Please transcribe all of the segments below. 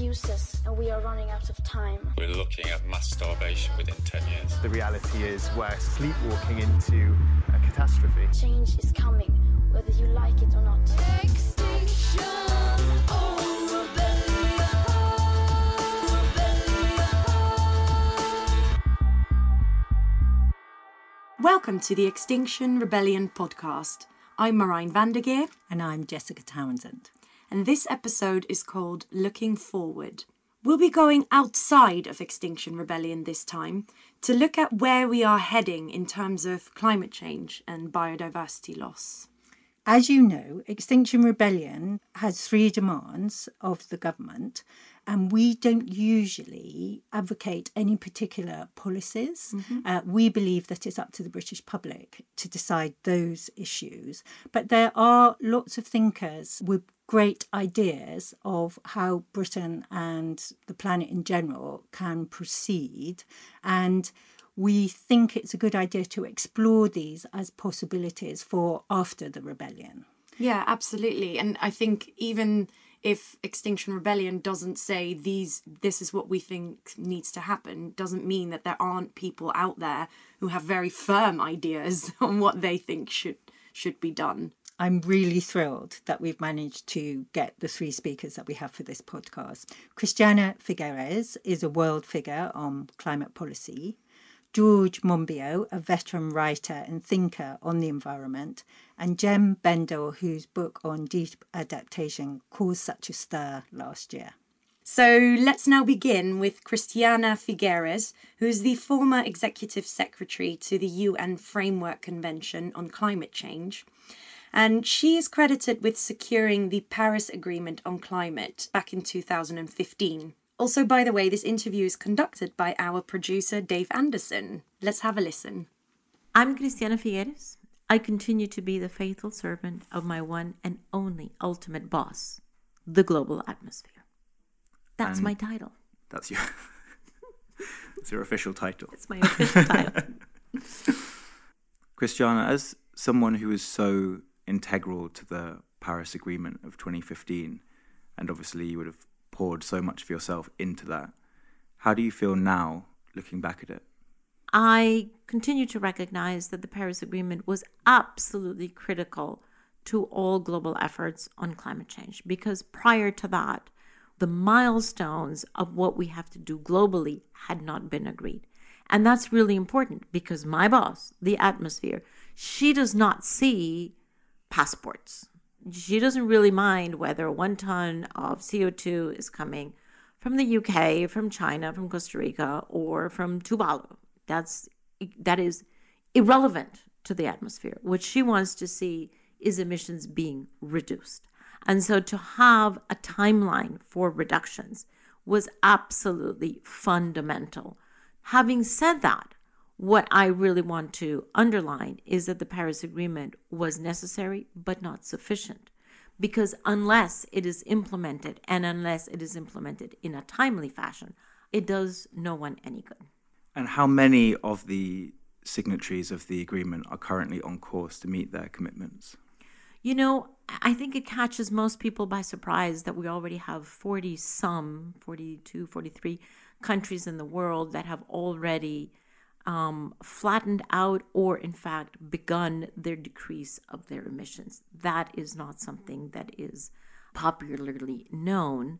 excuses, and we are running out of time. We're looking at mass starvation within 10 years. The reality is we're sleepwalking into a catastrophe. Change is coming, whether you like it or not. Extinction or Welcome to the Extinction Rebellion podcast. I'm Marijn Vandergeer, And I'm Jessica Townsend. And this episode is called Looking Forward. We'll be going outside of Extinction Rebellion this time to look at where we are heading in terms of climate change and biodiversity loss. As you know, Extinction Rebellion has three demands of the government, and we don't usually advocate any particular policies. Uh, we believe that it's up to the British public to decide those issues. But there are lots of thinkers with great ideas of how Britain and the planet in general can proceed. And we think it's a good idea to explore these as possibilities for after the rebellion. Yeah, absolutely. And I think even if Extinction Rebellion doesn't say these this is what we think needs to happen, doesn't mean that there aren't people out there who have very firm ideas on what they think should should be done. I'm really thrilled that we've managed to get the three speakers that we have for this podcast. Christiana Figueres is a world figure on climate policy. George Monbiot, a veteran writer and thinker on the environment, and Jem Bendell, whose book on deep adaptation caused such a stir last year. So let's now begin with Christiana Figueres, who is the former executive secretary to the UN Framework Convention on Climate Change. And she is credited with securing the Paris Agreement on Climate back in 2015. Also, by the way, this interview is conducted by our producer, Dave Anderson. Let's have a listen. I'm Christiana Figueres. I continue to be the faithful servant of my one and only ultimate boss, the global atmosphere. That's And- my title. That's your that's your official title. It's my official title. Christiana, as someone who is so integral to the Paris Agreement of 2015, and obviously you would have poured so much of yourself into that, how do you feel now looking back at it? I continue to recognize that the Paris Agreement was absolutely critical to all global efforts on climate change because prior to that, the milestones of what we have to do globally had not been agreed. And that's really important because my boss, the atmosphere, she does not see passports. She doesn't really mind whether one ton of CO2 is coming from the UK, from China, from Costa Rica, or from Tuvalu. That's that is irrelevant to the atmosphere. What she wants to see is emissions being reduced. And so to have a timeline for reductions was absolutely fundamental. Having said that, what I really want to underline is that the Paris Agreement was necessary but not sufficient. Because unless it is implemented and unless it is implemented in a timely fashion, it does no one any good. And how many of the signatories of the agreement are currently on course to meet their commitments? You know, I think it catches most people by surprise that we already have 40 some, 42, 43 countries in the world that have already um, flattened out or, in fact, begun their decrease of their emissions. That is not something that is popularly known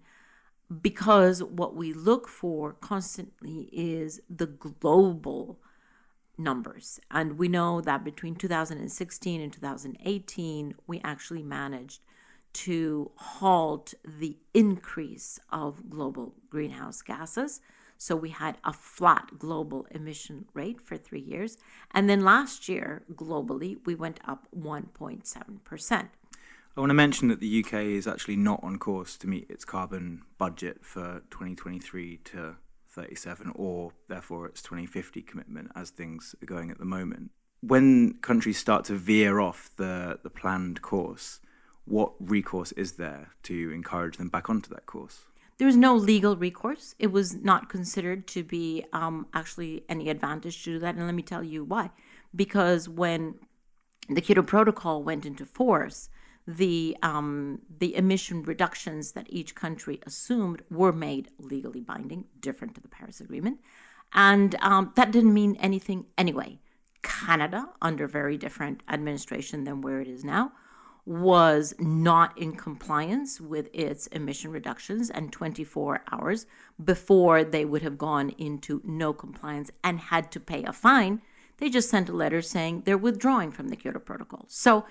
because what we look for constantly is the global numbers. And we know that between 2016 and 2018, we actually managed to halt the increase of global greenhouse gases. So we had a flat global emission rate for three years. And then last year, globally, we went up 1.7%. I want to mention that the UK is actually not on course to meet its carbon budget for 2023 to 37, or therefore its 2050 commitment as things are going at the moment. When countries start to veer off the, the planned course, what recourse is there to encourage them back onto that course? There was no legal recourse. It was not considered to be um, actually any advantage to do that. And let me tell you why. Because when the Kyoto Protocol went into force, the um, the emission reductions that each country assumed were made legally binding, different to the Paris Agreement, and um, that didn't mean anything anyway. Canada, under very different administration than where it is now, was not in compliance with its emission reductions and 24 hours before they would have gone into no compliance and had to pay a fine. They just sent a letter saying they're withdrawing from the Kyoto Protocol. So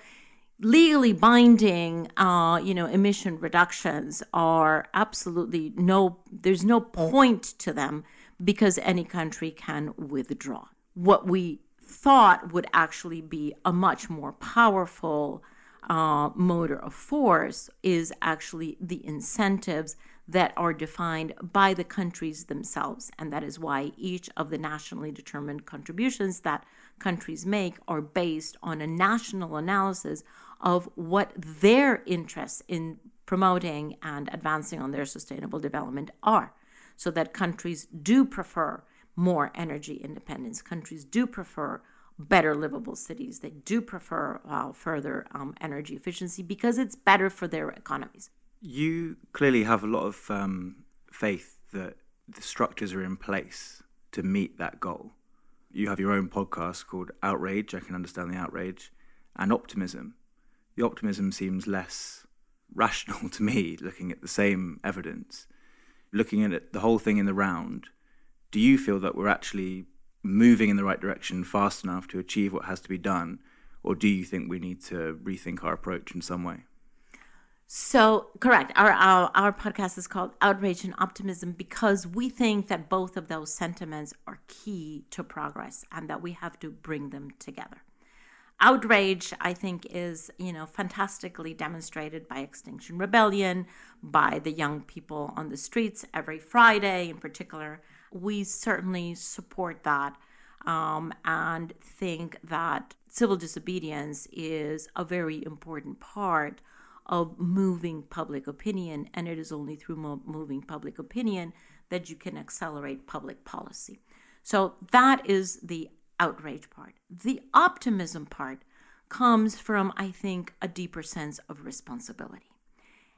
legally binding uh, you know emission reductions are absolutely no there's no point to them because any country can withdraw what we thought would actually be a much more powerful uh, motor of force is actually the incentives that are defined by the countries themselves. And that is why each of the nationally determined contributions that countries make are based on a national analysis of what their interests in promoting and advancing on their sustainable development are. So that countries do prefer more energy independence, countries do prefer better livable cities. They do prefer uh, further um, energy efficiency because it's better for their economies. You clearly have a lot of um, faith that the structures are in place to meet that goal. You have your own podcast called Outrage, I can understand the outrage, and Optimism. The optimism seems less rational to me, looking at the same evidence. Looking at the whole thing in the round, do you feel that we're actually moving in the right direction fast enough to achieve what has to be done? Or do you think we need to rethink our approach in some way? So correct. Our, our our podcast is called Outrage and Optimism because we think that both of those sentiments are key to progress and that we have to bring them together. Outrage, I think, is you know fantastically demonstrated by Extinction Rebellion, by the young people on the streets every Friday in particular. We certainly support that um, and think that civil disobedience is a very important part of moving public opinion, and it is only through mo- moving public opinion that you can accelerate public policy. So that is the outrage part. The optimism part comes from, I think, a deeper sense of responsibility.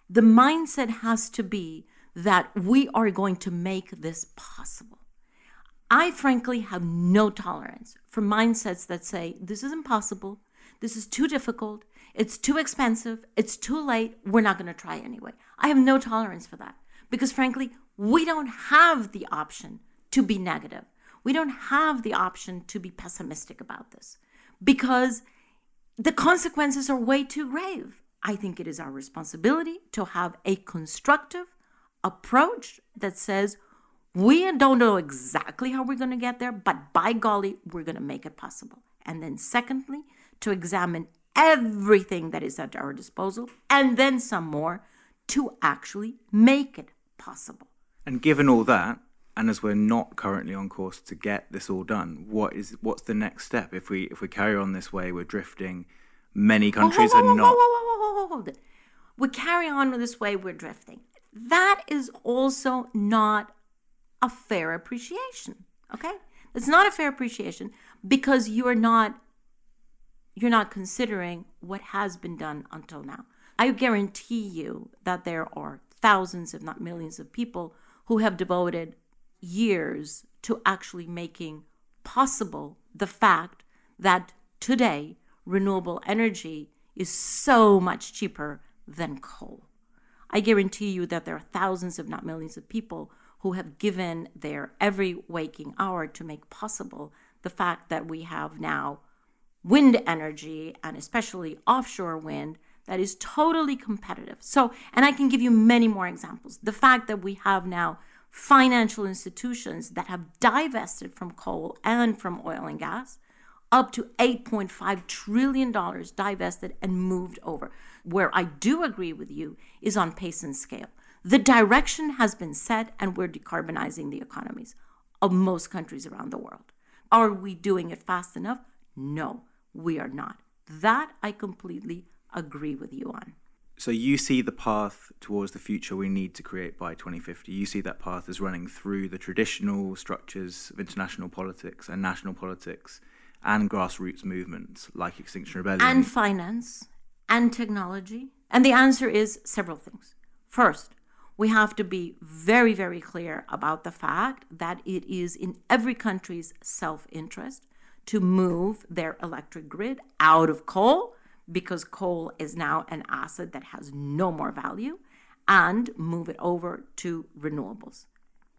The mindset has to be that we are going to make this possible. I frankly have no tolerance for mindsets that say, this is impossible, this is too difficult, it's too expensive. It's too late. We're not going to try anyway. I have no tolerance for that because, frankly, we don't have the option to be negative. We don't have the option to be pessimistic about this because the consequences are way too grave. I think it is our responsibility to have a constructive approach that says, we don't know exactly how we're going to get there, but by golly, we're going to make it possible. And then, secondly, to examine everything that is at our disposal and then some more to actually make it possible. And given all that, and as we're not currently on course to get this all done, what is what's the next step? If we if we carry on this way, we're drifting. Many countries whoa, whoa, are whoa, not. Whoa, whoa, whoa, whoa, hold it. We carry on with this way, we're drifting. That is also not a fair appreciation. Okay? It's not a fair appreciation because you are not you're not considering what has been done until now. I guarantee you that there are thousands, if not millions, of people who have devoted years to actually making possible the fact that today renewable energy is so much cheaper than coal. I guarantee you that there are thousands, if not millions, of people who have given their every waking hour to make possible the fact that we have now wind energy and especially offshore wind that is totally competitive. So, and I can give you many more examples. The fact that we have now financial institutions that have divested from coal and from oil and gas, up to $8.5 trillion divested and moved over. Where I do agree with you is on pace and scale. The direction has been set, and we're decarbonizing the economies of most countries around the world. Are we doing it fast enough? No we are not. That I completely agree with you on. So you see the path towards the future we need to create by 2050. You see that path as running through the traditional structures of international politics and national politics and grassroots movements like Extinction Rebellion. And finance and technology? And the answer is several things. First, we have to be very, very clear about the fact that it is in every country's self interest to move their electric grid out of coal because coal is now an asset that has no more value and move it over to renewables.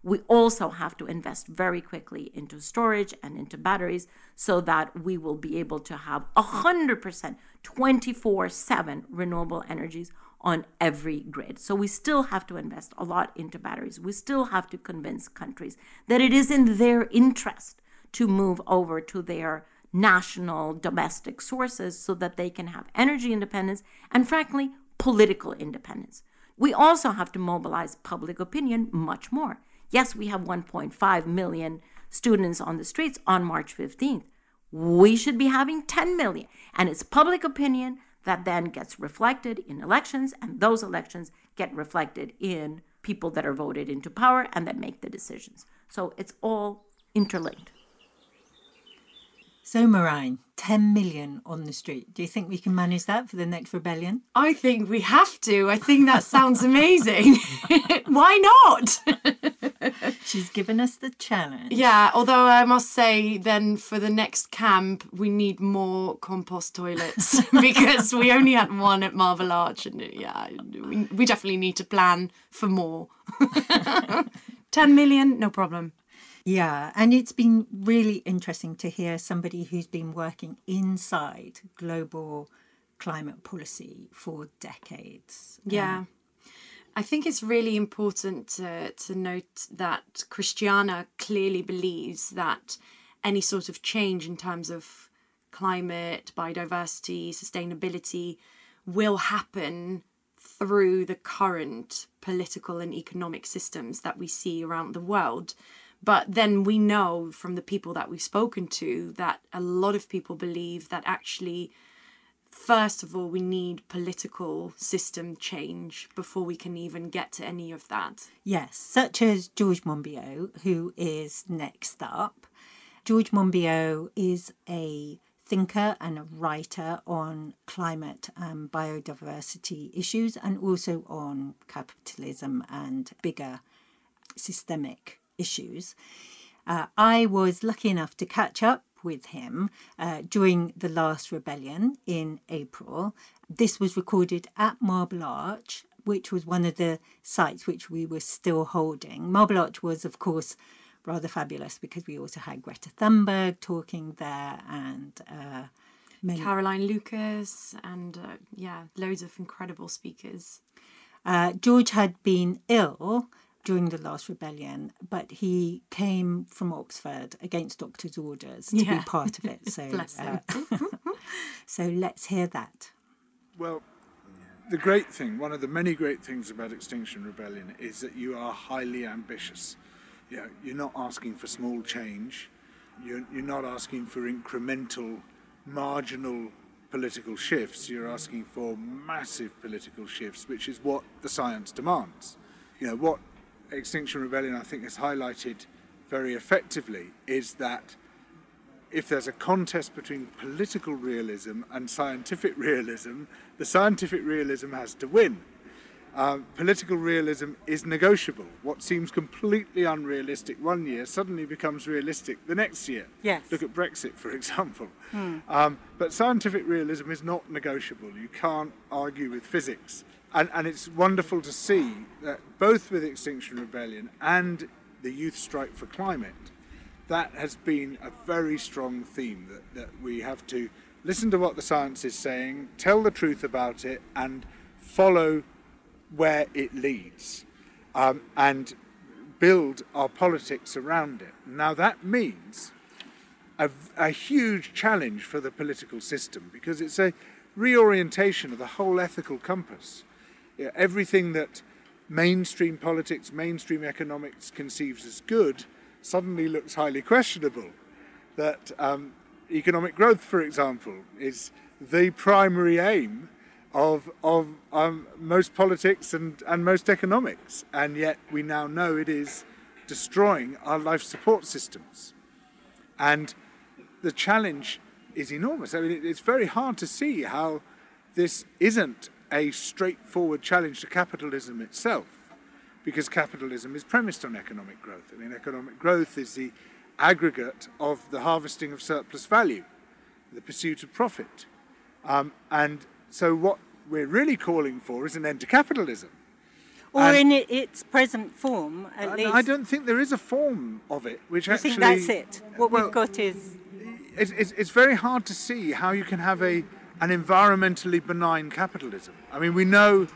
We also have to invest very quickly into storage and into batteries so that we will be able to have 100% 24 7 renewable energies on every grid. So we still have to invest a lot into batteries. We still have to convince countries that it is in their interest to move over to their national domestic sources so that they can have energy independence and, frankly, political independence. We also have to mobilize public opinion much more. Yes, we have 1.5 million students on the streets on March 15th. We should be having 10 million. And it's public opinion that then gets reflected in elections, and those elections get reflected in people that are voted into power and that make the decisions. So it's all interlinked. So, Marine, 10 million on the street. Do you think we can manage that for the next rebellion? I think we have to. I think that sounds amazing. Why not? She's given us the challenge. Yeah, although I must say, then for the next camp, we need more compost toilets because we only had one at Marble Arch, and yeah, we, we definitely need to plan for more. 10 million, no problem. Yeah, and it's been really interesting to hear somebody who's been working inside global climate policy for decades. Yeah. Um, I think it's really important to, to note that Christiana clearly believes that any sort of change in terms of climate, biodiversity, sustainability will happen through the current political and economic systems that we see around the world. But then we know from the people that we've spoken to that a lot of people believe that actually, first of all, we need political system change before we can even get to any of that. Yes, such as George Monbiot, who is next up. George Monbiot is a thinker and a writer on climate and biodiversity issues and also on capitalism and bigger systemic issues. Uh, I was lucky enough to catch up with him uh, during the last rebellion in April. This was recorded at Marble Arch, which was one of the sites which we were still holding. Marble Arch was, of course, rather fabulous because we also had Greta Thunberg talking there and uh, many Caroline Lucas and uh, yeah, loads of incredible speakers. Uh, George had been ill during the last rebellion, but he came from Oxford against doctor's orders to Yeah. be part of it. So, Bless him. uh, so let's hear that. Well, the great thing, one of the many great things about Extinction Rebellion is that you are highly ambitious. You know, you're not asking for small change. You're, you're not asking for incremental, marginal political shifts. You're asking for massive political shifts, which is what the science demands. You know, what Extinction Rebellion, I think, has highlighted very effectively is that if there's a contest between political realism and scientific realism, the scientific realism has to win. Um, political realism is negotiable. What seems completely unrealistic one year suddenly becomes realistic the next year. Yes. Look at Brexit, for example. Um, but scientific realism is not negotiable. You can't argue with physics. And, and it's wonderful to see that both with Extinction Rebellion and the Youth Strike for Climate, that has been a very strong theme that, that we have to listen to what the science is saying, tell the truth about it, and follow where it leads, um, and build our politics around it. Now, that means a, a huge challenge for the political system because it's a reorientation of the whole ethical compass. Yeah, everything that mainstream politics, mainstream economics conceives as good suddenly looks highly questionable. That um, economic growth, for example, is the primary aim of, of um, most politics and, and most economics, and yet we now know it is destroying our life support systems. And the challenge is enormous. I mean, it's very hard to see how this isn't a straightforward challenge to capitalism itself, because capitalism is premised on economic growth. I mean, economic growth is the aggregate of the harvesting of surplus value, the pursuit of profit. Um, and so, what we're really calling for is an end to capitalism. Or And- in its present form, at least. I don't think there is a form of it which You actually. think that's it? What well, we've got is. It's, it's, it's very hard to see how you can have a an environmentally benign capitalism. I mean, we know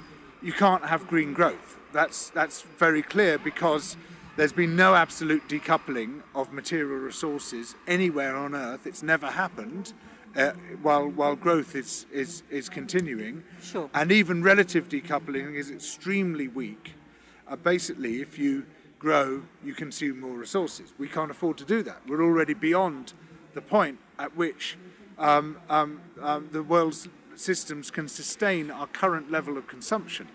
you can't have green growth. That's that's very clear because there's been no absolute decoupling of material resources anywhere on Earth. It's never happened. Uh, while while growth is is is continuing, Sure. and even relative decoupling is extremely weak. Uh, basically, if you grow, you consume more resources. We can't afford to do that. We're already beyond the point at which um, um, um, the world's systems can sustain our current level of consumption.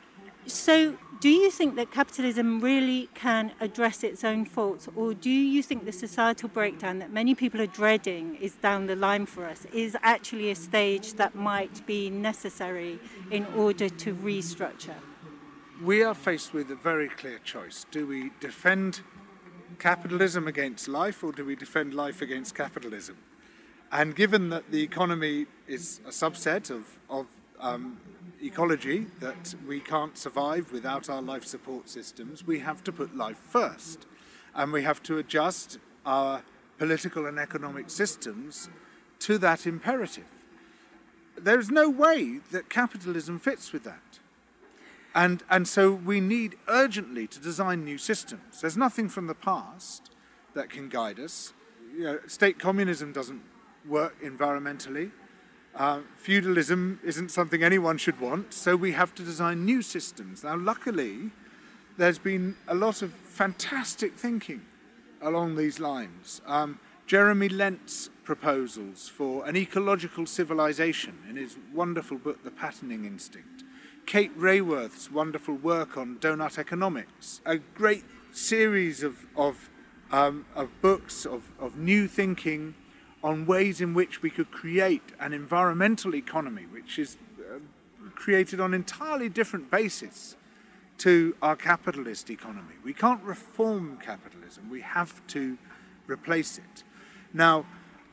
So, do you think that capitalism really can address its own faults, or do you think the societal breakdown that many people are dreading is down the line for us is actually a stage that might be necessary in order to restructure? We are faced with a very clear choice. Do we defend capitalism against life, or do we defend life against capitalism? And given that the economy is a subset of, of um, ecology, that we can't survive without our life support systems, we have to put life first. And we have to adjust our political and economic systems to that imperative. There's no way that capitalism fits with that. And, and so we need urgently to design new systems. There's nothing from the past that can guide us. You know, state communism doesn't work environmentally. Uh, feudalism isn't something anyone should want, so we have to design new systems. Now, luckily, there's been a lot of fantastic thinking along these lines. Um, Jeremy Lent's proposals for an ecological civilization in his wonderful book, The Patterning Instinct. Kate Raworth's wonderful work on donut economics. A great series of, of, um, of books, of, of new thinking on ways in which we could create an environmental economy which is uh, created on entirely different basis to our capitalist economy. We can't reform capitalism, we have to replace it. Now,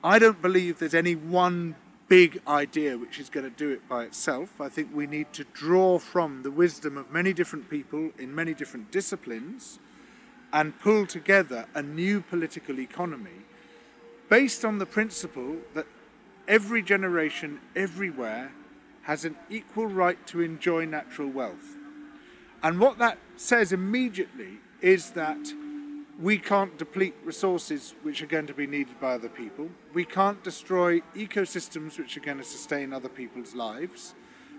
I don't believe there's any one big idea which is going to do it by itself. I think we need to draw from the wisdom of many different people in many different disciplines and pull together a new political economy based on the principle that every generation, everywhere, has an equal right to enjoy natural wealth. And what that says immediately is that we can't deplete resources which are going to be needed by other people. We can't destroy ecosystems which are going to sustain other people's lives.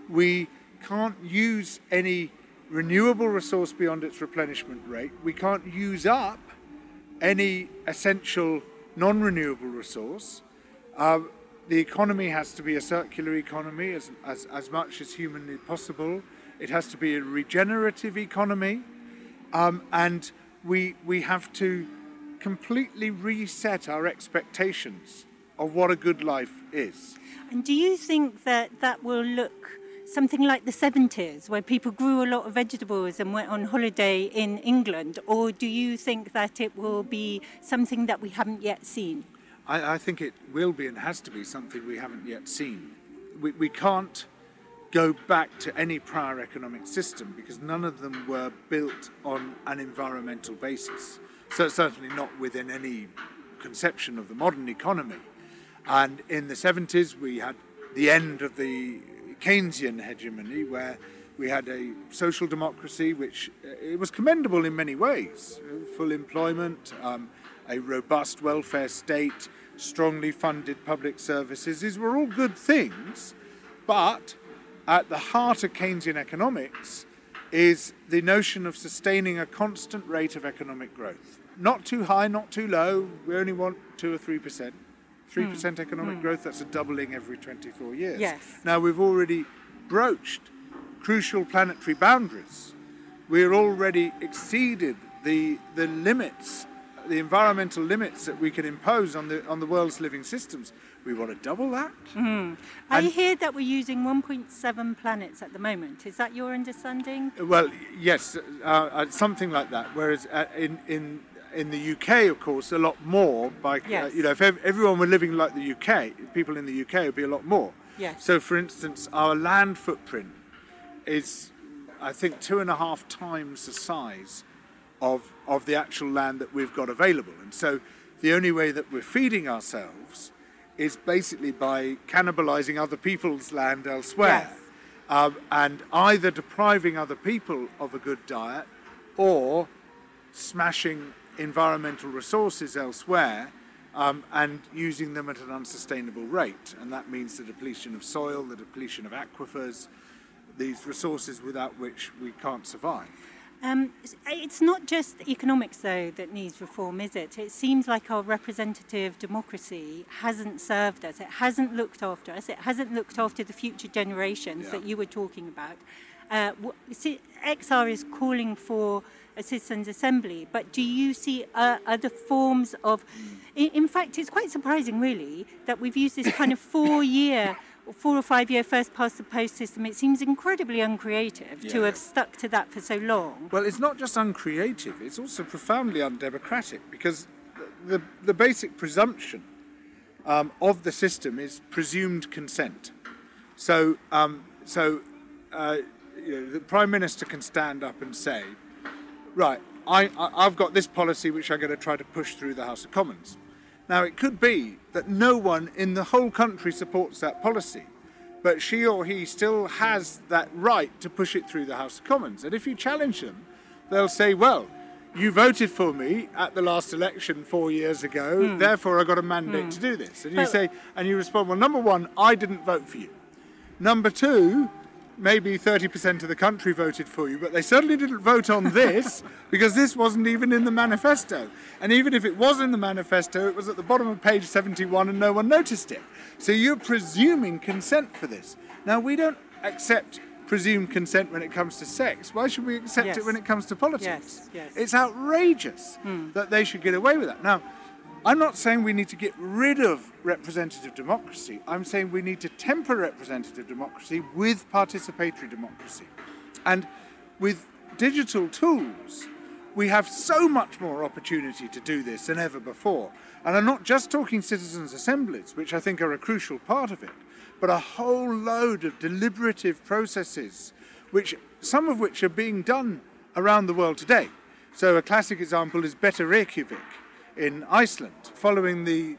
We can't use any renewable resource beyond its replenishment rate. We can't use up any essential non renewable resource. Uh, the economy has to be a circular economy as, as, as much as humanly possible. It has to be a regenerative economy. Um, and we, we have to completely reset our expectations of what a good life is. And do you think that that will look something like the 70s, where people grew a lot of vegetables and went on holiday in England? Or do you think that it will be something that we haven't yet seen? I, I think it will be and has to be something we haven't yet seen. We, we can't go back to any prior economic system because none of them were built on an environmental basis. So certainly not within any conception of the modern economy. And in the 70s, we had the end of the Keynesian hegemony, where we had a social democracy, which uh, it was commendable in many ways: full employment, um, a robust welfare state, strongly funded public services. These were all good things, but at the heart of Keynesian economics is the notion of sustaining a constant rate of economic growth. Not too high, not too low. We only want two or three percent. 3% economic growth, that's a doubling every 24 years. Yes. Now, we've already broached crucial planetary boundaries. We're already exceeded the, the limits, the environmental limits that we can impose on the, on the world's living systems. We want to double that. I And- hear that we're using 1.7 planets at the moment. Is that your understanding? Well, yes, uh, uh, something like that. Whereas uh, in in in the UK, of course, a lot more. By uh, you know, if ev- everyone were living like the UK, people in the UK would be a lot more. Yes. So, for instance, our land footprint is, I think, two and a half times the size of of the actual land that we've got available. And so, the only way that we're feeding ourselves is basically by cannibalizing other people's land elsewhere Yes. um, and either depriving other people of a good diet or smashing environmental resources elsewhere um, and using them at an unsustainable rate. And that means the depletion of soil, the depletion of aquifers, these resources without which we can't survive. Um, it's not just economics, though, that needs reform, is it? It seems like our representative democracy hasn't served us. It hasn't looked after us. It hasn't looked after the future generations Yeah. that you were talking about. Uh, XR is calling for a citizens' assembly, but do you see uh, other forms of? In, in fact, it's quite surprising, really, that we've used this kind of four-year. Four or five year first past the post system, it seems incredibly uncreative to have stuck to that for so long. Well, it's not just uncreative, it's also profoundly undemocratic because the, the, the basic presumption um, of the system is presumed consent. So, um, so uh, you know, the Prime Minister can stand up and say, right, I, I, I've got this policy which I'm going to try to push through the House of Commons. Now, it could be that no one in the whole country supports that policy, but she or he still has that right to push it through the House of Commons. And if you challenge them, they'll say, well, you voted for me at the last election four years ago, hmm. therefore I got a mandate hmm. to do this. And you say, and you respond, well, number one, I didn't vote for you. Number two, maybe 30% of the country voted for you, but they certainly didn't vote on this because this wasn't even in the manifesto. And even if it was in the manifesto, it was at the bottom of page 71 and no one noticed it. So you're presuming consent for this. Now, we don't accept presumed consent when it comes to sex. Why should we accept Yes. it when it comes to politics? Yes, yes. It's outrageous hmm. that they should get away with that. Now, I'm not saying we need to get rid of representative democracy. I'm saying we need to temper representative democracy with participatory democracy. And with digital tools, we have so much more opportunity to do this than ever before. And I'm not just talking citizens' assemblies, which I think are a crucial part of it, but a whole load of deliberative processes, which some of which are being done around the world today. So a classic example is Better Reykjavik in Iceland, following the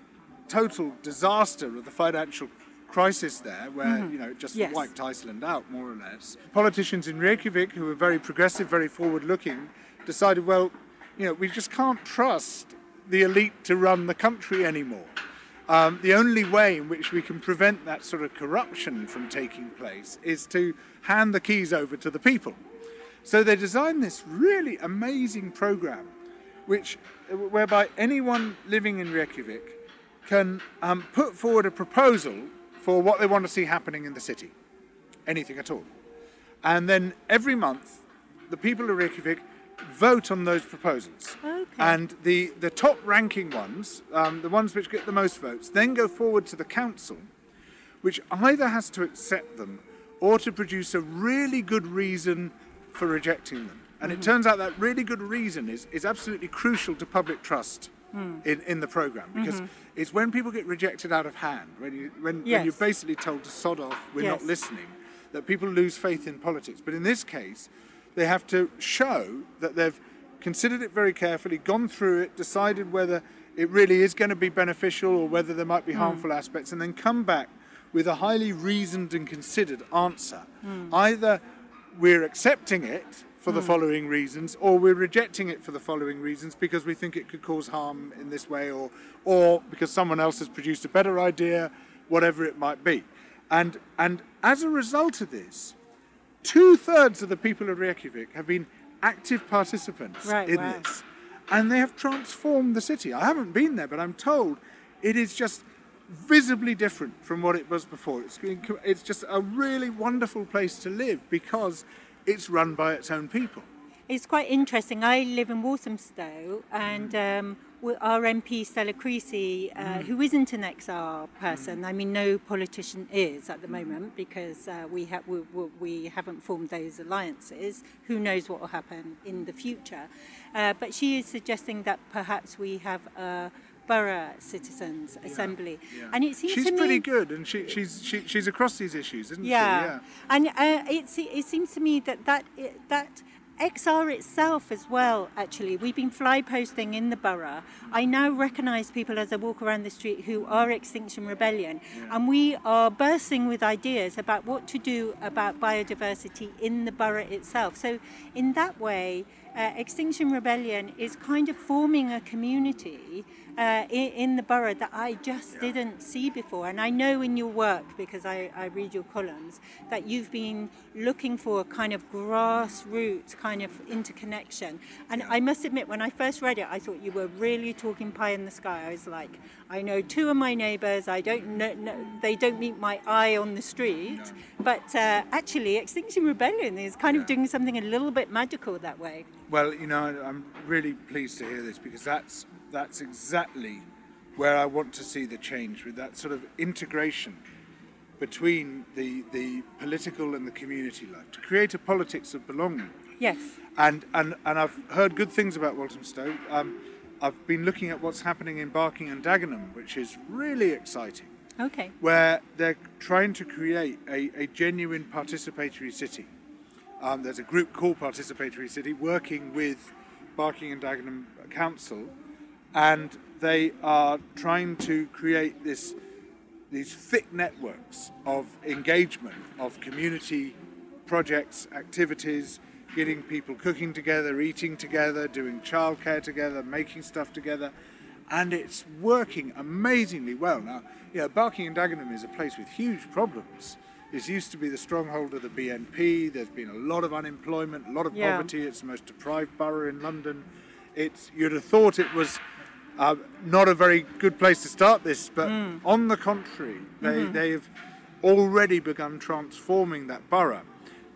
total disaster of the financial crisis there, where you know it just Yes. wiped Iceland out more or less. Politicians in Reykjavik, who were very progressive, very forward-looking, decided, well, you know, we just can't trust the elite to run the country anymore. Um, the only way in which we can prevent that sort of corruption from taking place is to hand the keys over to the people. So they designed this really amazing program, which whereby anyone living in Reykjavik can um, put forward a proposal for what they want to see happening in the city, anything at all, and then every month the people of Reykjavik vote on those proposals. Okay. And the, the top ranking ones, um, the ones which get the most votes, then go forward to the council, which either has to accept them or to produce a really good reason for rejecting them. And it turns out that really good reason is, is absolutely crucial to public trust hmm. in, in the program mm-hmm. because it's when people get rejected out of hand, when, you, when, when Yes. you're basically told to sod off, we're not listening, that people lose faith in politics. But in this case, they have to show that they've considered it very carefully, gone through it, decided whether it really is going to be beneficial or whether there might be hmm. harmful aspects, and then come back with a highly reasoned and considered answer. Hmm. Either we're accepting it for the hmm. following reasons, or we're rejecting it for the following reasons because we think it could cause harm in this way, or or because someone else has produced a better idea, whatever it might be. And and as a result of this, two thirds of the people of Reykjavik have been active participants Right, in wow. this, and they have transformed the city. I haven't been there, but I'm told it is just visibly different from what it was before. It's, it's just a really wonderful place to live because it's run by its own people. It's quite interesting. I live in Walthamstow, and um, we- our MP Stella Creasy, uh, who isn't an XR person, I mean, no politician is at the moment because uh, we, ha- we, we haven't formed those alliances. Who knows what will happen in the future? Uh, but she is suggesting that perhaps we have a borough citizens assembly, and it seems She's to me pretty good, and she, she's she, she's across these issues, isn't yeah. she? Yeah. And uh, it, it seems to me that that, that XR itself as well, actually, we've been fly posting in the borough. I now recognise people as I walk around the street who are Extinction Rebellion, and we are bursting with ideas about what to do about biodiversity in the borough itself. So, in that way, uh, Extinction Rebellion is kind of forming a community uh, in, in the borough that I just didn't see before. And I know in your work, because I, I read your columns, that you've been looking for a kind of grassroots kind of interconnection. And I must admit, when I first read it, I thought you were really talking pie in the sky. I was like, I know two of my neighbours. I don't know, know they don't meet my eye on the street. But uh, actually, Extinction Rebellion is kind of doing something a little bit magical that way. Well, you know, I'm really pleased to hear this because that's that's exactly where I want to see the change with that sort of integration between the the political and the community life to create a politics of belonging. Yes. And and and I've heard good things about Walthamstow. Um, I've been looking at what's happening in Barking and Dagenham, which is really exciting. Okay. where they're trying to create a, a genuine participatory city. Um, there's a group called Participatory City working with Barking and Dagenham Council, and they are trying to create this these thick networks of engagement of community projects, activities, getting people cooking together, eating together, doing childcare together, making stuff together, and it's working amazingly well. Now, you know, Barking and Dagenham is a place with huge problems. This used to be the stronghold of the BNP. There's been a lot of unemployment, a lot of Yeah. poverty. It's the most deprived borough in London. It's you'd have thought it was uh, not a very good place to start this, but Hmm. on the contrary, they Mm-hmm. they have already begun transforming that borough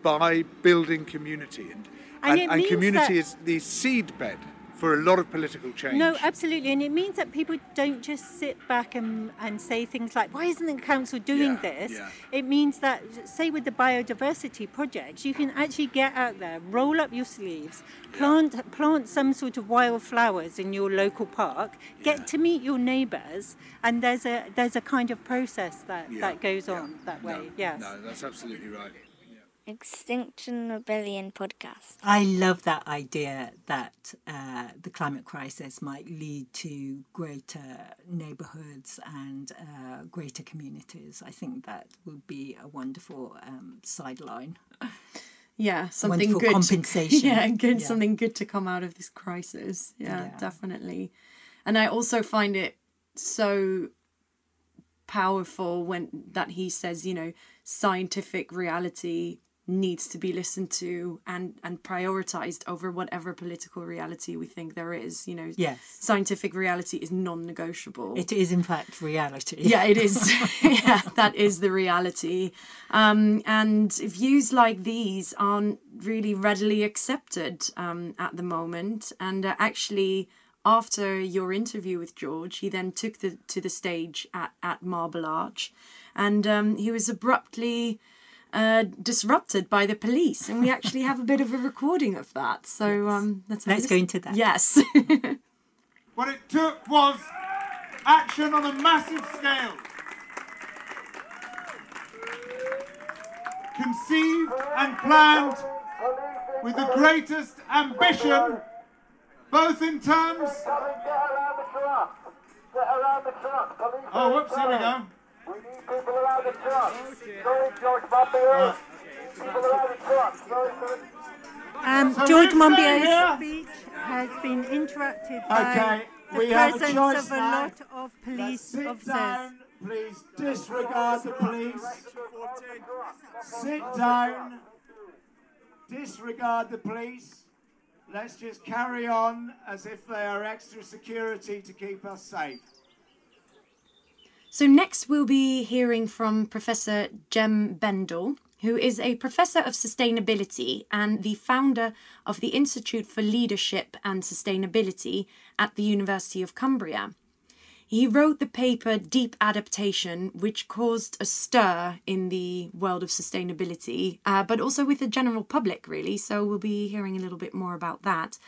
by building community and And and, and community is the seed bed for a lot of political change. No, absolutely. And it means that people don't just sit back and, and say things like, why isn't the council doing Yeah, this? yeah. It means that, say, with the biodiversity projects, you can actually get out there, roll up your sleeves, plant, plant some sort of wildflowers in your local park, get to meet your neighbours, and there's a, there's a kind of process that, Yeah, that goes yeah. on that No, way. yes. No, that's absolutely right. Extinction Rebellion podcast. I love that idea that uh, the climate crisis might lead to greater neighbourhoods and uh, greater communities. I think that would be a wonderful um, sideline. Yeah, something Wonderful good. compensation. yeah, good. Yeah. Something good to come out of this crisis. Yeah, Yeah. definitely. And I also find it so powerful when that he says, you know, scientific reality needs to be listened to and and prioritized over whatever political reality we think there is you know. Yes. scientific reality is non-negotiable. It is, in fact, reality. yeah it is. Yeah that is the reality. Um, and views like these aren't really readily accepted um, at the moment. And uh, actually after your interview with george he then took the to the stage at, at marble arch. And um, he was abruptly uh, disrupted by the police and we actually have a bit of a recording of that so um, let's, have a Let's go into that. yes What it took was action on a massive scale. Conceived and planned with the greatest ambition, both in terms. Oh, whoops, here we go. Um, So George who's Monbiot's speech has been interrupted Okay, by the we have a presence of a now. lot of police Sit officers. down, please disregard the police. Sit down, disregard the police. Let's just carry on as if they are extra security to keep us safe. So next we'll be hearing from Professor Jem Bendell, who is a professor of sustainability and the founder of the Institute for Leadership and Sustainability at the University of Cumbria. He wrote the paper Deep Adaptation, which caused a stir in the world of sustainability, uh, but also with the general public, really. So we'll be hearing a little bit more about that.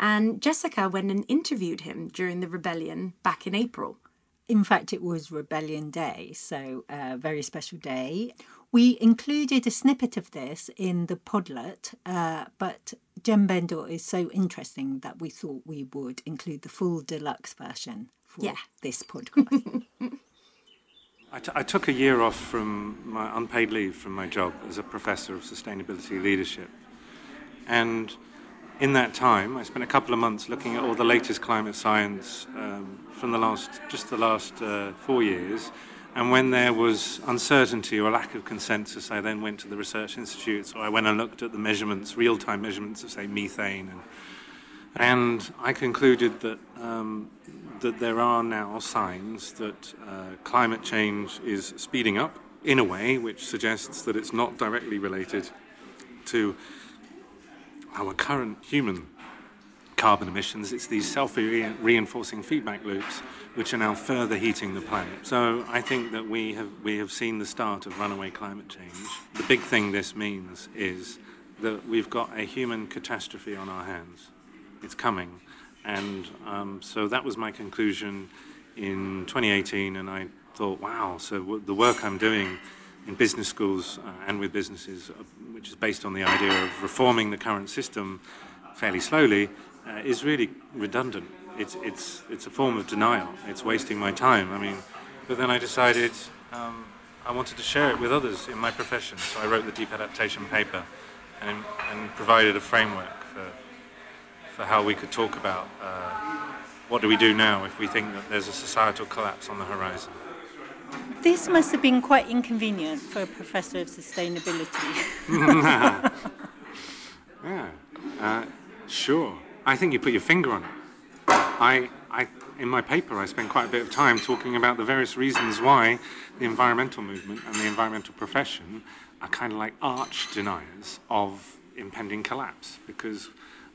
And Jessica went and interviewed him during the rebellion back in April. In fact, it was Rebellion Day, so a very special day. We included a snippet of this in the Podlet, uh, but Jem Bendell is so interesting that we thought we would include the full deluxe version for Yeah. this podcast. I, t- I took a year off from my unpaid leave from my job as a professor of sustainability leadership. And in that time, I spent a couple of months looking at all the latest climate science um, from the last, just the last uh, four years. And when there was uncertainty or lack of consensus, I then went to the research institutes, or I went and looked at the measurements, real-time measurements of, say, methane and and I concluded that um, that there are now signs that uh, climate change is speeding up in a way which suggests that it's not directly related to our current human carbon emissions. It's these self-reinforcing feedback loops which are now further heating the planet. So I think that we have we have seen the start of runaway climate change. The big thing this means is that we've got a human catastrophe on our hands it's coming. And um, so that was my conclusion in 2018, and I thought, wow, so the work I'm doing in business schools uh, and with businesses, uh, which is based on the idea of reforming the current system fairly slowly, uh, is really redundant. It's, it's, it's a form of denial. It's wasting my time. I mean, but then I decided um, I wanted to share it with others in my profession, so I wrote the deep adaptation paper and, and provided a framework for for how we could talk about uh, what do we do now if we think that there's a societal collapse on the horizon. This must have been quite inconvenient for a professor of sustainability. Yeah, uh, sure. I think you put your finger on it. I, I, in my paper, I spent quite a bit of time talking about the various reasons why the environmental movement and the environmental profession are kind of like arch deniers of impending collapse because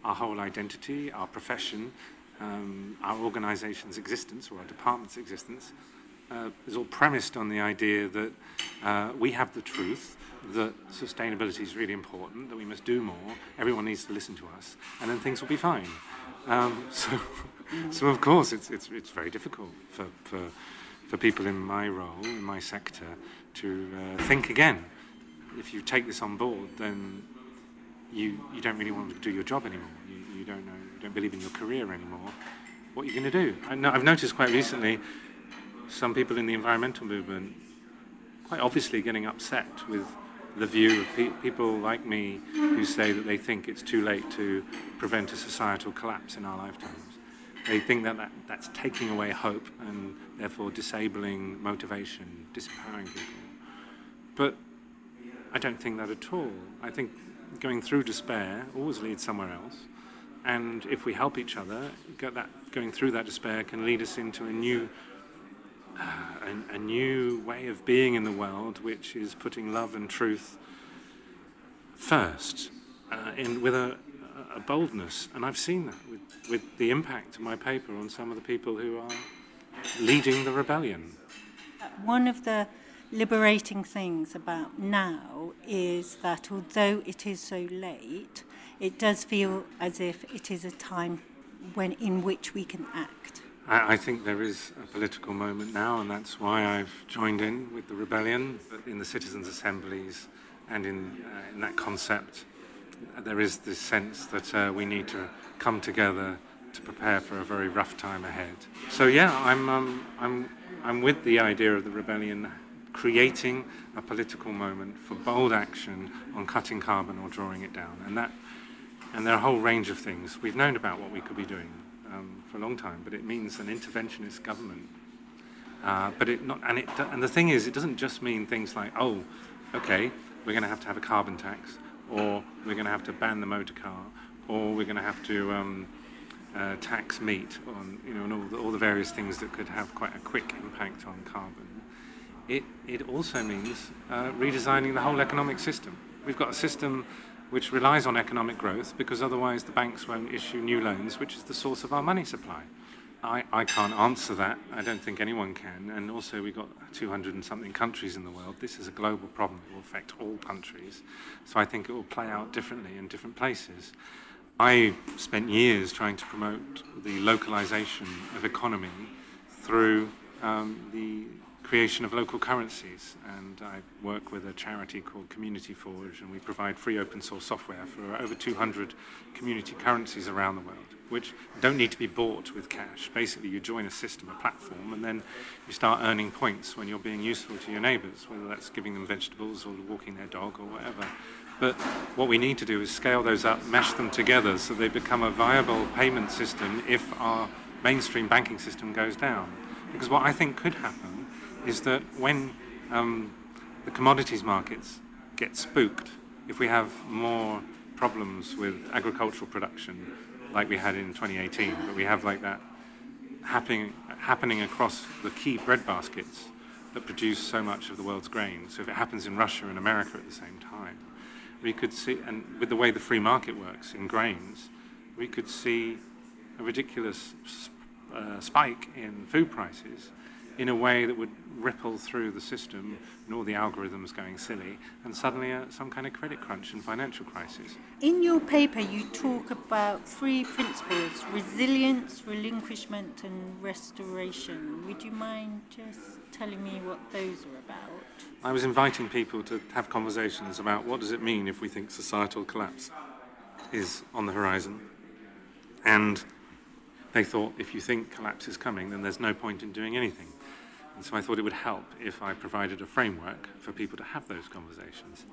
our whole identity, our profession, um, our organization's existence or our department's existence uh, is all premised on the idea that uh, we have the truth, that sustainability is really important, that we must do more, everyone needs to listen to us, and then things will be fine. Um, so, so of course, it's, it's, it's very difficult for, for, for people in my role, in my sector, to uh, think again. If you take this on board, then you, you don't really want to do your job anymore. You, you don't know, you don't believe in your career anymore. What are you going to do? I I've noticed quite recently some people in the environmental movement quite obviously getting upset with the view of pe- people like me who say that they think it's too late to prevent a societal collapse in our lifetimes. They think that, that that's taking away hope and therefore disabling motivation, disempowering people. But I don't think that at all. I think going through despair always leads somewhere else. And if we help each other, that, going through that despair can lead us into a new, a, a new way of being in the world, which is putting love and truth first, uh, in, with a, a boldness. And I've seen that with, with the impact of my paper on some of the people who are leading the rebellion. One of the liberating things about now is that although it is so late, it does feel as if it is a time when in which we can act. I, I think there is a political moment now, and that's why I've joined in with the rebellion in the citizens' assemblies and in, uh, in that concept. There is this sense that uh, we need to come together to prepare for a very rough time ahead. So yeah, I'm um, I'm I'm with the idea of the rebellion creating a political moment for bold action on cutting carbon or drawing it down, and that and there are a whole range of things we've known about what we could be doing um, for a long time, but it means an interventionist government. Uh, but it not and it and the thing is, it doesn't just mean things like oh, okay, we're going to have to have a carbon tax, or we're going to have to ban the motor car, or we're going to have to um, uh, tax meat on, you know, and all the, all the various things that could have quite a quick impact on carbon. it, it also means uh, redesigning the whole economic system. We've got a system which relies on economic growth because otherwise the banks won't issue new loans, which is the source of our money supply. I, I can't answer that. I don't think anyone can. And also, we've got 200 and something countries in the world. This is a global problem. It will affect all countries. So I think it will play out differently in different places. I spent years trying to promote the localization of economy through um, the creation of local currencies. And I work with a charity called Community Forge, and we provide free open source software for over 200 community currencies around the world, which don't need to be bought with cash. Basically, you join a system, a platform, and then you start earning points when you're being useful to your neighbors, whether that's giving them vegetables or walking their dog or whatever. But what we need to do is scale those up, mash them together so they become a viable payment system if our mainstream banking system goes down. Because what I think could happen is that when um, the commodities markets get spooked, if we have more problems with agricultural production like we had in 2018, but we have like that happening, happening across the key bread baskets that produce so much of the world's grain. So if it happens in Russia and America at the same time, we could see, and with the way the free market works in grains, we could see a ridiculous uh, spike in food prices in a way that would ripple through the system and all the algorithms going silly, and suddenly uh, some kind of credit crunch and financial crisis. In your paper, you talk about three principles resilience, relinquishment, and restoration. Would you mind just telling me what those are about? I was inviting people to have conversations about what does it mean if we think societal collapse is on the horizon. And they thought if you think collapse is coming, then there's no point in doing anything. And so I thought it would help if I provided a framework for people to have those conversations.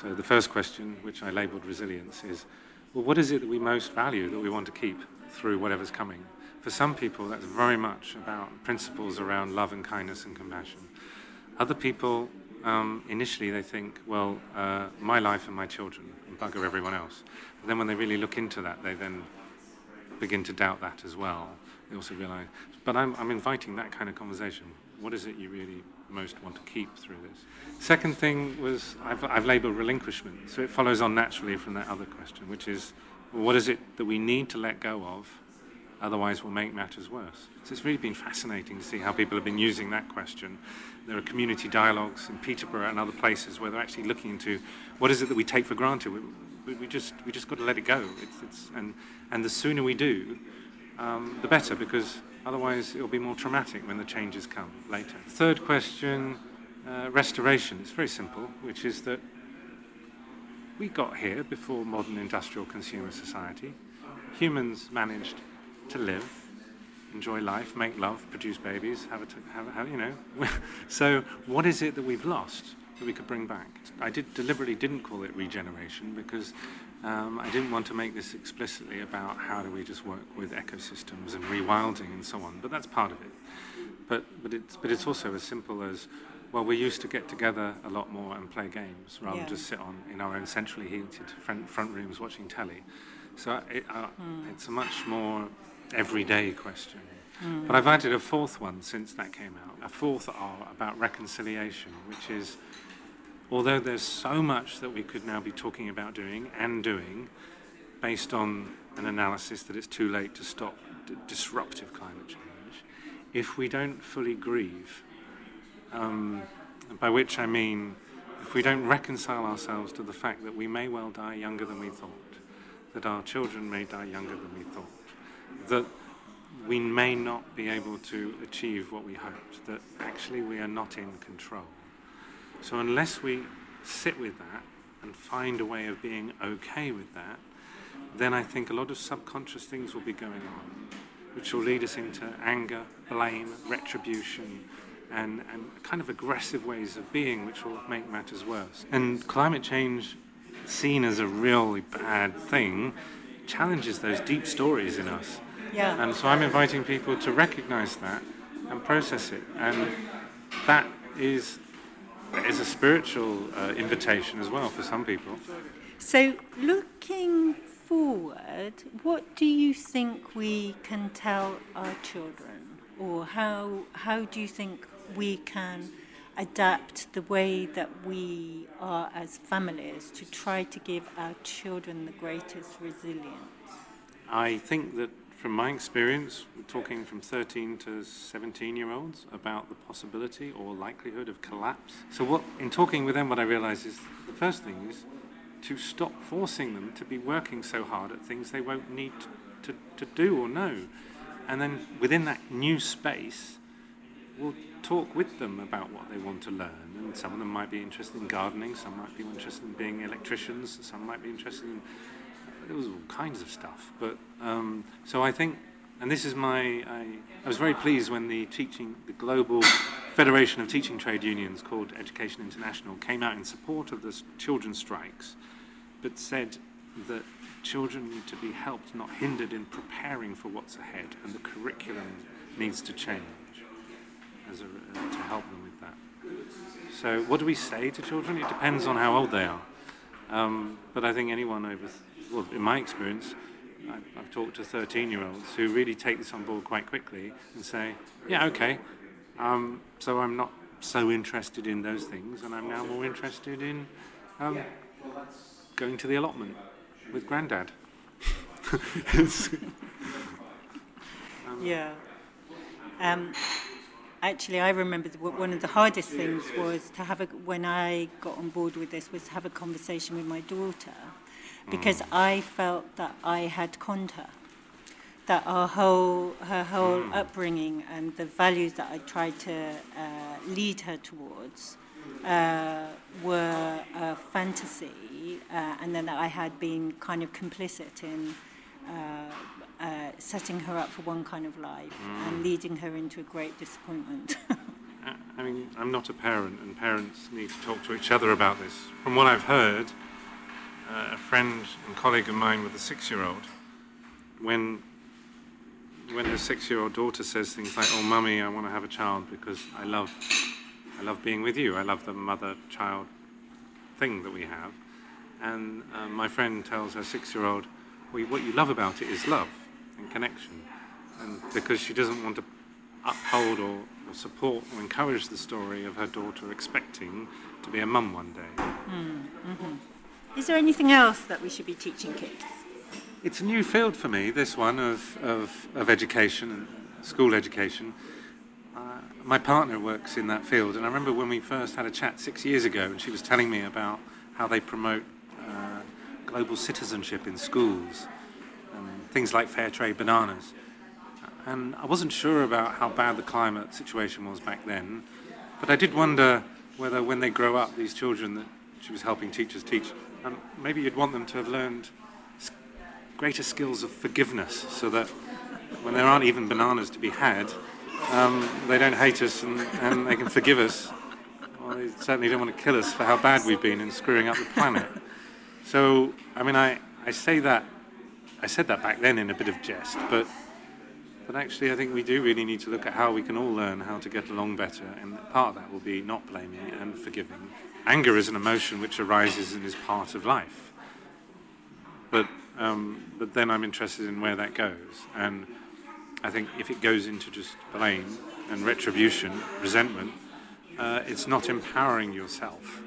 So the first question, which I labeled resilience, is well, what is it that we most value that we want to keep through whatever's coming? For some people, that's very much about principles around love and kindness and compassion. Other people, um, initially, they think, well, uh, my life and my children, and bugger everyone else. But then when they really look into that, they then begin to doubt that as well. They also realize, but I'm, I'm inviting that kind of conversation. What is it you really most want to keep through this? Second thing was I've, I've labeled relinquishment. So it follows on naturally from that other question, which is what is it that we need to let go of, otherwise we'll make matters worse? So it's really been fascinating to see how people have been using that question. There are community dialogues in Peterborough and other places where they're actually looking into what is it that we take for granted. We, we, we just we just got to let it go. It's, it's, and and the sooner we do, um, the better, because otherwise it'll be more traumatic when the changes come later. Third question, uh, restoration. It's very simple, which is that we got here before modern industrial consumer society. Humans managed to live, enjoy life, make love, produce babies, have a, t- have, have you know. so what is it that we've lost that we could bring back? I did deliberately didn't call it regeneration because um, I didn't want to make this explicitly about how do we just work with ecosystems and rewilding and so on, but that's part of it. But, but, it's, but it's also as simple as, well, we used to get together a lot more and play games rather Yeah. than just sit on in our own centrally heated front, front rooms watching telly. So it, uh, it's a much more everyday question. Mm. But I've added a fourth one since that came out, a fourth R about reconciliation, which is although there's so much that we could now be talking about doing and doing based on an analysis that it's too late to stop disruptive climate change, if we don't fully grieve, um, by which I mean if we don't reconcile ourselves to the fact that we may well die younger than we thought, that our children may die younger than we thought, that we may not be able to achieve what we hoped, that actually we are not in control. So unless we sit with that and find a way of being okay with that, then I think a lot of subconscious things will be going on, which will lead us into anger, blame, retribution, and, and kind of aggressive ways of being, which will make matters worse. And climate change, seen as a really bad thing, challenges those deep stories in us. Yeah. And so I'm inviting people to recognize that and process it. And that is, is a spiritual uh, invitation as well for some people. So, looking forward, what do you think we can tell our children, or how how do you think we can adapt the way that we are as families to try to give our children the greatest resilience? I think that from my experience, talking from 13 to 17 year olds about the possibility or likelihood of collapse. So, what in talking with them, what I realize is the first thing is to stop forcing them to be working so hard at things they won't need to, to do or know. And then within that new space, we'll talk with them about what they want to learn. And some of them might be interested in gardening, some might be interested in being electricians, some might be interested in there was all kinds of stuff. But um, so I think, and this is my, I, I was very pleased when the teaching, the global Federation of Teaching Trade Unions called Education International came out in support of the children's strikes, but said that children need to be helped, not hindered in preparing for what's ahead, and the curriculum needs to change as a, uh, to help them with that. So, what do we say to children? It depends on how old they are. Um, but I think anyone over, well, in my experience, I've, I've talked to 13 year olds who really take this on board quite quickly and say, yeah, okay, um, so I'm not so interested in those things, and I'm now more interested in um, going to the allotment with granddad. It's- Yeah. Um, actually, I remember one of the hardest things was to have a, when I got on board with this was to have a conversation with my daughter because I felt that I had conned her. That our whole, her whole upbringing and the values that I tried to uh, lead her towards uh, were a fantasy, uh, and then that I had been kind of complicit in uh, uh, setting her up for one kind of life and leading her into a great disappointment. I mean, I'm not a parent, and parents need to talk to each other about this. From what I've heard, uh, a friend and colleague of mine with a six-year-old, when when her six-year-old daughter says things like, "Oh, mummy, I want to have a child because I love, I love being with you. I love the mother-child thing that we have," and uh, my friend tells her six-year-old, well, "What you love about it is love and connection," and because she doesn't want to uphold or, or support or encourage the story of her daughter expecting to be a mum one day. Is there anything else that we should be teaching kids? It's a new field for me, this one of, of, of education school education. Uh, my partner works in that field, and I remember when we first had a chat six years ago, and she was telling me about how they promote uh, global citizenship in schools and things like fair trade bananas. And I wasn't sure about how bad the climate situation was back then, but I did wonder whether when they grow up, these children that she was helping teachers teach, um, maybe you'd want them to have learned greater skills of forgiveness so that when there aren't even bananas to be had, um, they don't hate us and, and they can forgive us. Well, they certainly don't want to kill us for how bad we've been in screwing up the planet. So, I mean, I, I say that, I said that back then in a bit of jest, but but actually, I think we do really need to look at how we can all learn how to get along better, and part of that will be not blaming and forgiving. Anger is an emotion which arises and is part of life. But, um, but then I'm interested in where that goes. And I think if it goes into just blame and retribution, resentment, uh, it's not empowering yourself.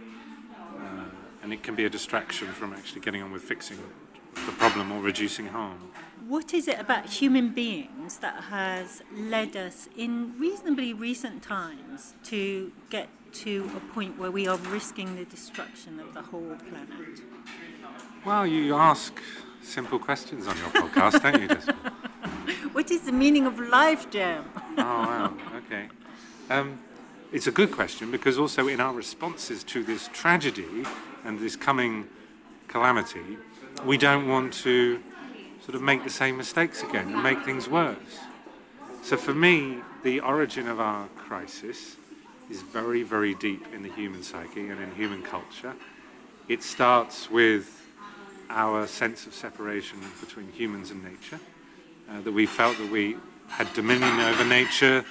Uh, and it can be a distraction from actually getting on with fixing the problem or reducing harm. What is it about human beings that has led us in reasonably recent times to get to a point where we are risking the destruction of the whole planet? Well, you ask simple questions on your podcast, don't you, Jessica? What is the meaning of life, Jem? Oh, wow. Okay. Um, it's a good question because also in our responses to this tragedy and this coming calamity, we don't want to sort of make the same mistakes again and make things worse. So for me, the origin of our crisis is very, very deep in the human psyche and in human culture. It starts with our sense of separation between humans and nature, uh, that we felt that we had dominion over nature,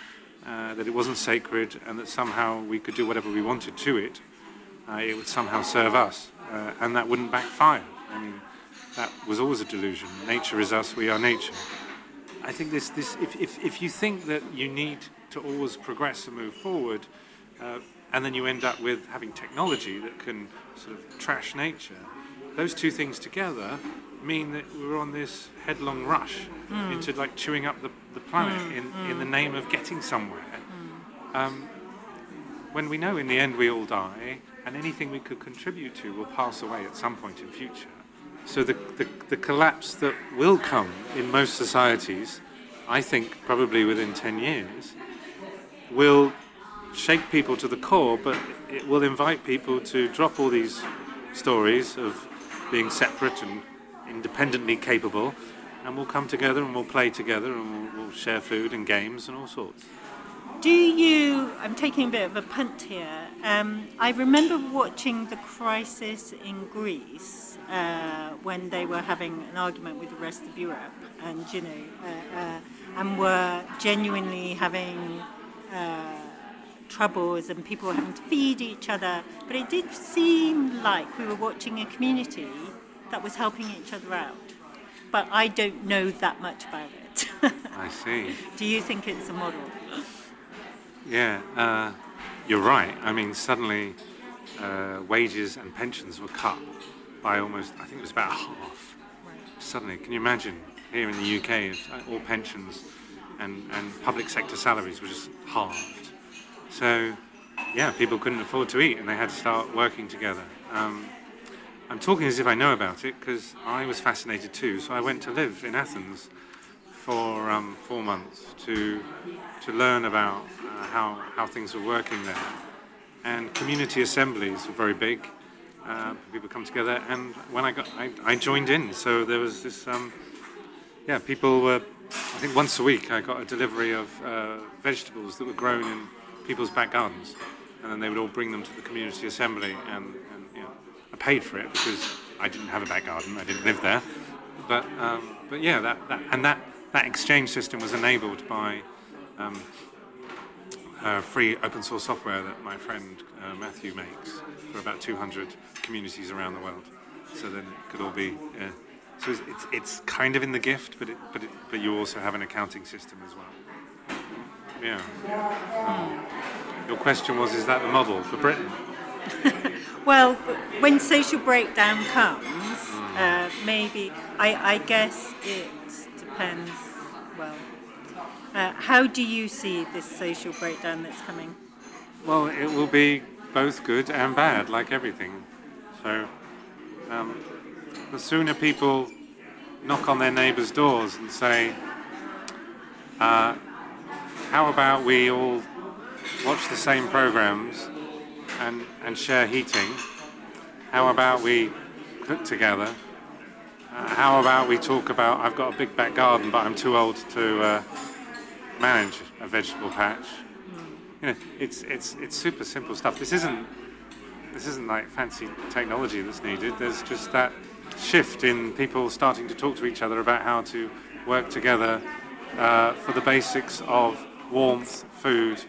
uh, that it wasn't sacred, and that somehow we could do whatever we wanted to it. Uh, it would somehow serve us, uh, and that wouldn't backfire. I mean, that was always a delusion. Nature is us, we are nature. I think this, this if, if, if you think that you need to always progress and move forward, uh, and then you end up with having technology that can sort of trash nature. Those two things together mean that we're on this headlong rush Mm. into like chewing up the, the planet Mm, in, mm. in the name of getting somewhere. Um, when we know in the end we all die, and anything we could contribute to will pass away at some point in future. So the, the, the collapse that will come in most societies, I think probably within 10 years, will shake people to the core, but it will invite people to drop all these stories of being separate and independently capable, and we'll come together and we'll play together and we'll, we'll share food and games and all sorts. Do you? I'm taking a bit of a punt here. Um, I remember watching the crisis in Greece uh, when they were having an argument with the rest of Europe, and you know, uh, uh, and were genuinely having uh, troubles, and people were having to feed each other. But it did seem like we were watching a community that was helping each other out. But I don't know that much about it. I see. Do you think it's a model? Yeah, uh, you're right. I mean, suddenly uh, wages and pensions were cut by almost, I think it was about half. Suddenly, can you imagine here in the UK, uh, all pensions and, and public sector salaries were just halved. So, yeah, people couldn't afford to eat and they had to start working together. Um, I'm talking as if I know about it because I was fascinated too. So I went to live in Athens for um, four months to to learn about uh, how how things were working there. And community assemblies were very big. Uh, people come together, and when I got, I, I joined in. So there was this, um, yeah, people were. I think once a week I got a delivery of uh, vegetables that were grown in people's back gardens, and then they would all bring them to the community assembly, and, and you know, I paid for it because I didn't have a back garden, I didn't live there. But um, but yeah, that, that and that that exchange system was enabled by um, uh, free open source software that my friend uh, Matthew makes for about 200 communities around the world. So then it could all be. Uh, so it's, it's it's kind of in the gift, but it, but it, but you also have an accounting system as well. Yeah. Um, your question was, is that the model for Britain? Well, when social breakdown comes, uh, maybe I, I guess it depends. Well, uh, how do you see this social breakdown that's coming? Well, it will be both good and bad, like everything. So, um, the sooner people knock on their neighbours' doors and say, uh, "How about we all watch the same programs and and share heating? How about we cook together? Uh, how about we talk about? I've got a big back garden, but I'm too old to uh, manage a vegetable patch." you know, it's it's it's super simple stuff. This isn't this isn't like fancy technology that's needed. There's just that shift in people starting to talk to each other about how to work together uh, for the basics of warmth, food,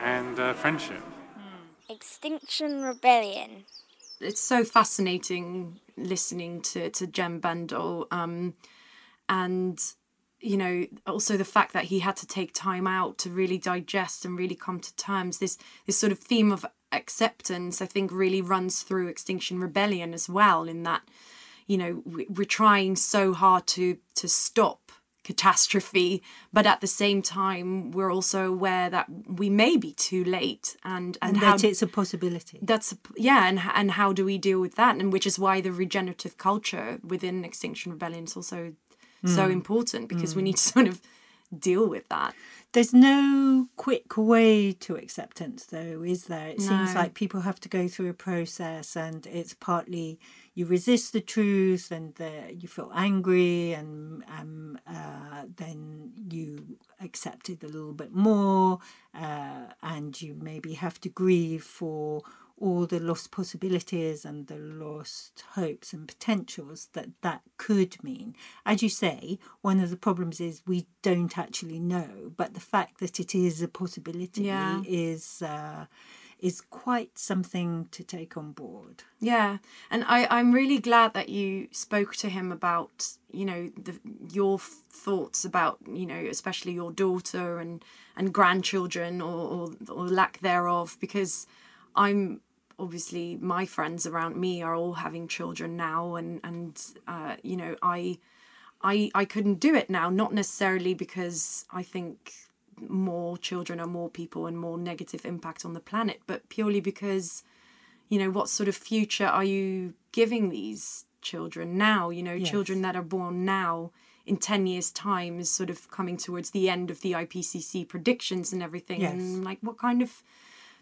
and uh, friendship. Extinction Rebellion. it's so fascinating listening to to Jem Bendell, um, and you know also the fact that he had to take time out to really digest and really come to terms. This this sort of theme of acceptance, I think, really runs through Extinction Rebellion as well. In that, you know, we- we're trying so hard to to stop catastrophe but at the same time we're also aware that we may be too late and and, And, how that it's a possibility. that's yeah and and how do we deal with that and which is why the regenerative culture within extinction rebellion is also so Mm. important because we Mm. need to sort of deal with that There's no quick way to acceptance, though, is there? It seems like people have to go through a process, and it's partly you resist the truth, and the, you feel angry, and um, uh, then you accept it a little bit more, uh, and you maybe have to grieve for all the lost possibilities and the lost hopes and potentials that that could mean. As you say, one of the problems is we don't actually know, but the fact that it is a possibility Yeah. is uh, is quite something to take on board. yeah and i i'm really glad that you spoke to him about you know the your thoughts about you know especially your daughter and and grandchildren or or, or lack thereof because I'm obviously my friends around me are all having children now, and and uh, you know I. I, I couldn't do it now, not necessarily because I think more children are more people and more negative impact on the planet, but purely because, you know, what sort of future are you giving these children now? You know, Yes. children that are born now in 10 years' time is sort of coming towards the end of the IPCC predictions and everything. Yes. And like, what kind of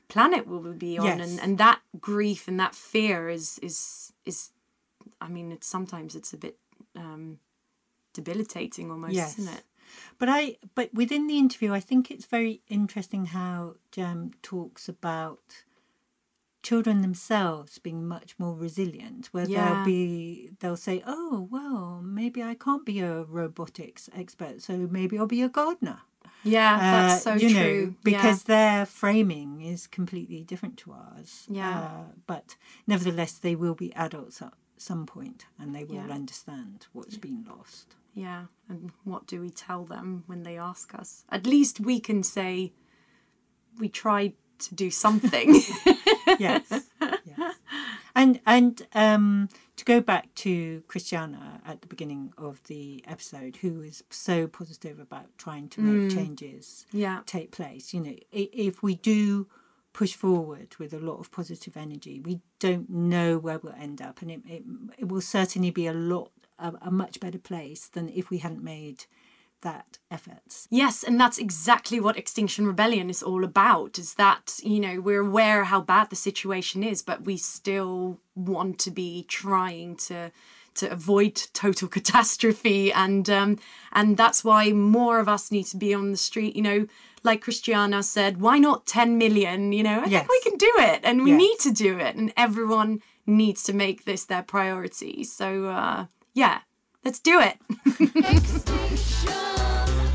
planet will we be on? Yes. And, and that grief and that fear is, is, is, I mean, it's sometimes it's a bit um, debilitating almost, Yes. isn't it? But I, but within the interview, I think it's very interesting how Jem talks about children themselves being much more resilient. Where Yeah. they'll be, they'll say, "Oh, well, maybe I can't be a robotics expert, so maybe I'll be a gardener." Yeah, that's Uh, so you true. know, because their framing is completely different to ours. Yeah. Uh, but nevertheless, they will be adults at some point, and they will Yeah. understand what's been lost. Yeah, and what do we tell them when they ask us? At least we can say we tried to do something. yes, yes. And and um, to go back to Christiana at the beginning of the episode, who is so positive about trying to make Mm. changes Yeah. take place. You know, if we do push forward with a lot of positive energy, we don't know where we'll end up, and it it, it will certainly be a lot a, a much better place than if we hadn't made that effort. Yes, and that's exactly what Extinction Rebellion is all about. Is that, you know, we're aware how bad the situation is, but we still want to be trying to to avoid total catastrophe and um and that's why more of us need to be on the street, you know, like Christiana said, why not 10 million, you know? I Yes. think we can do it and we Yes. need to do it and everyone needs to make this their priority. So uh yeah, let's do it.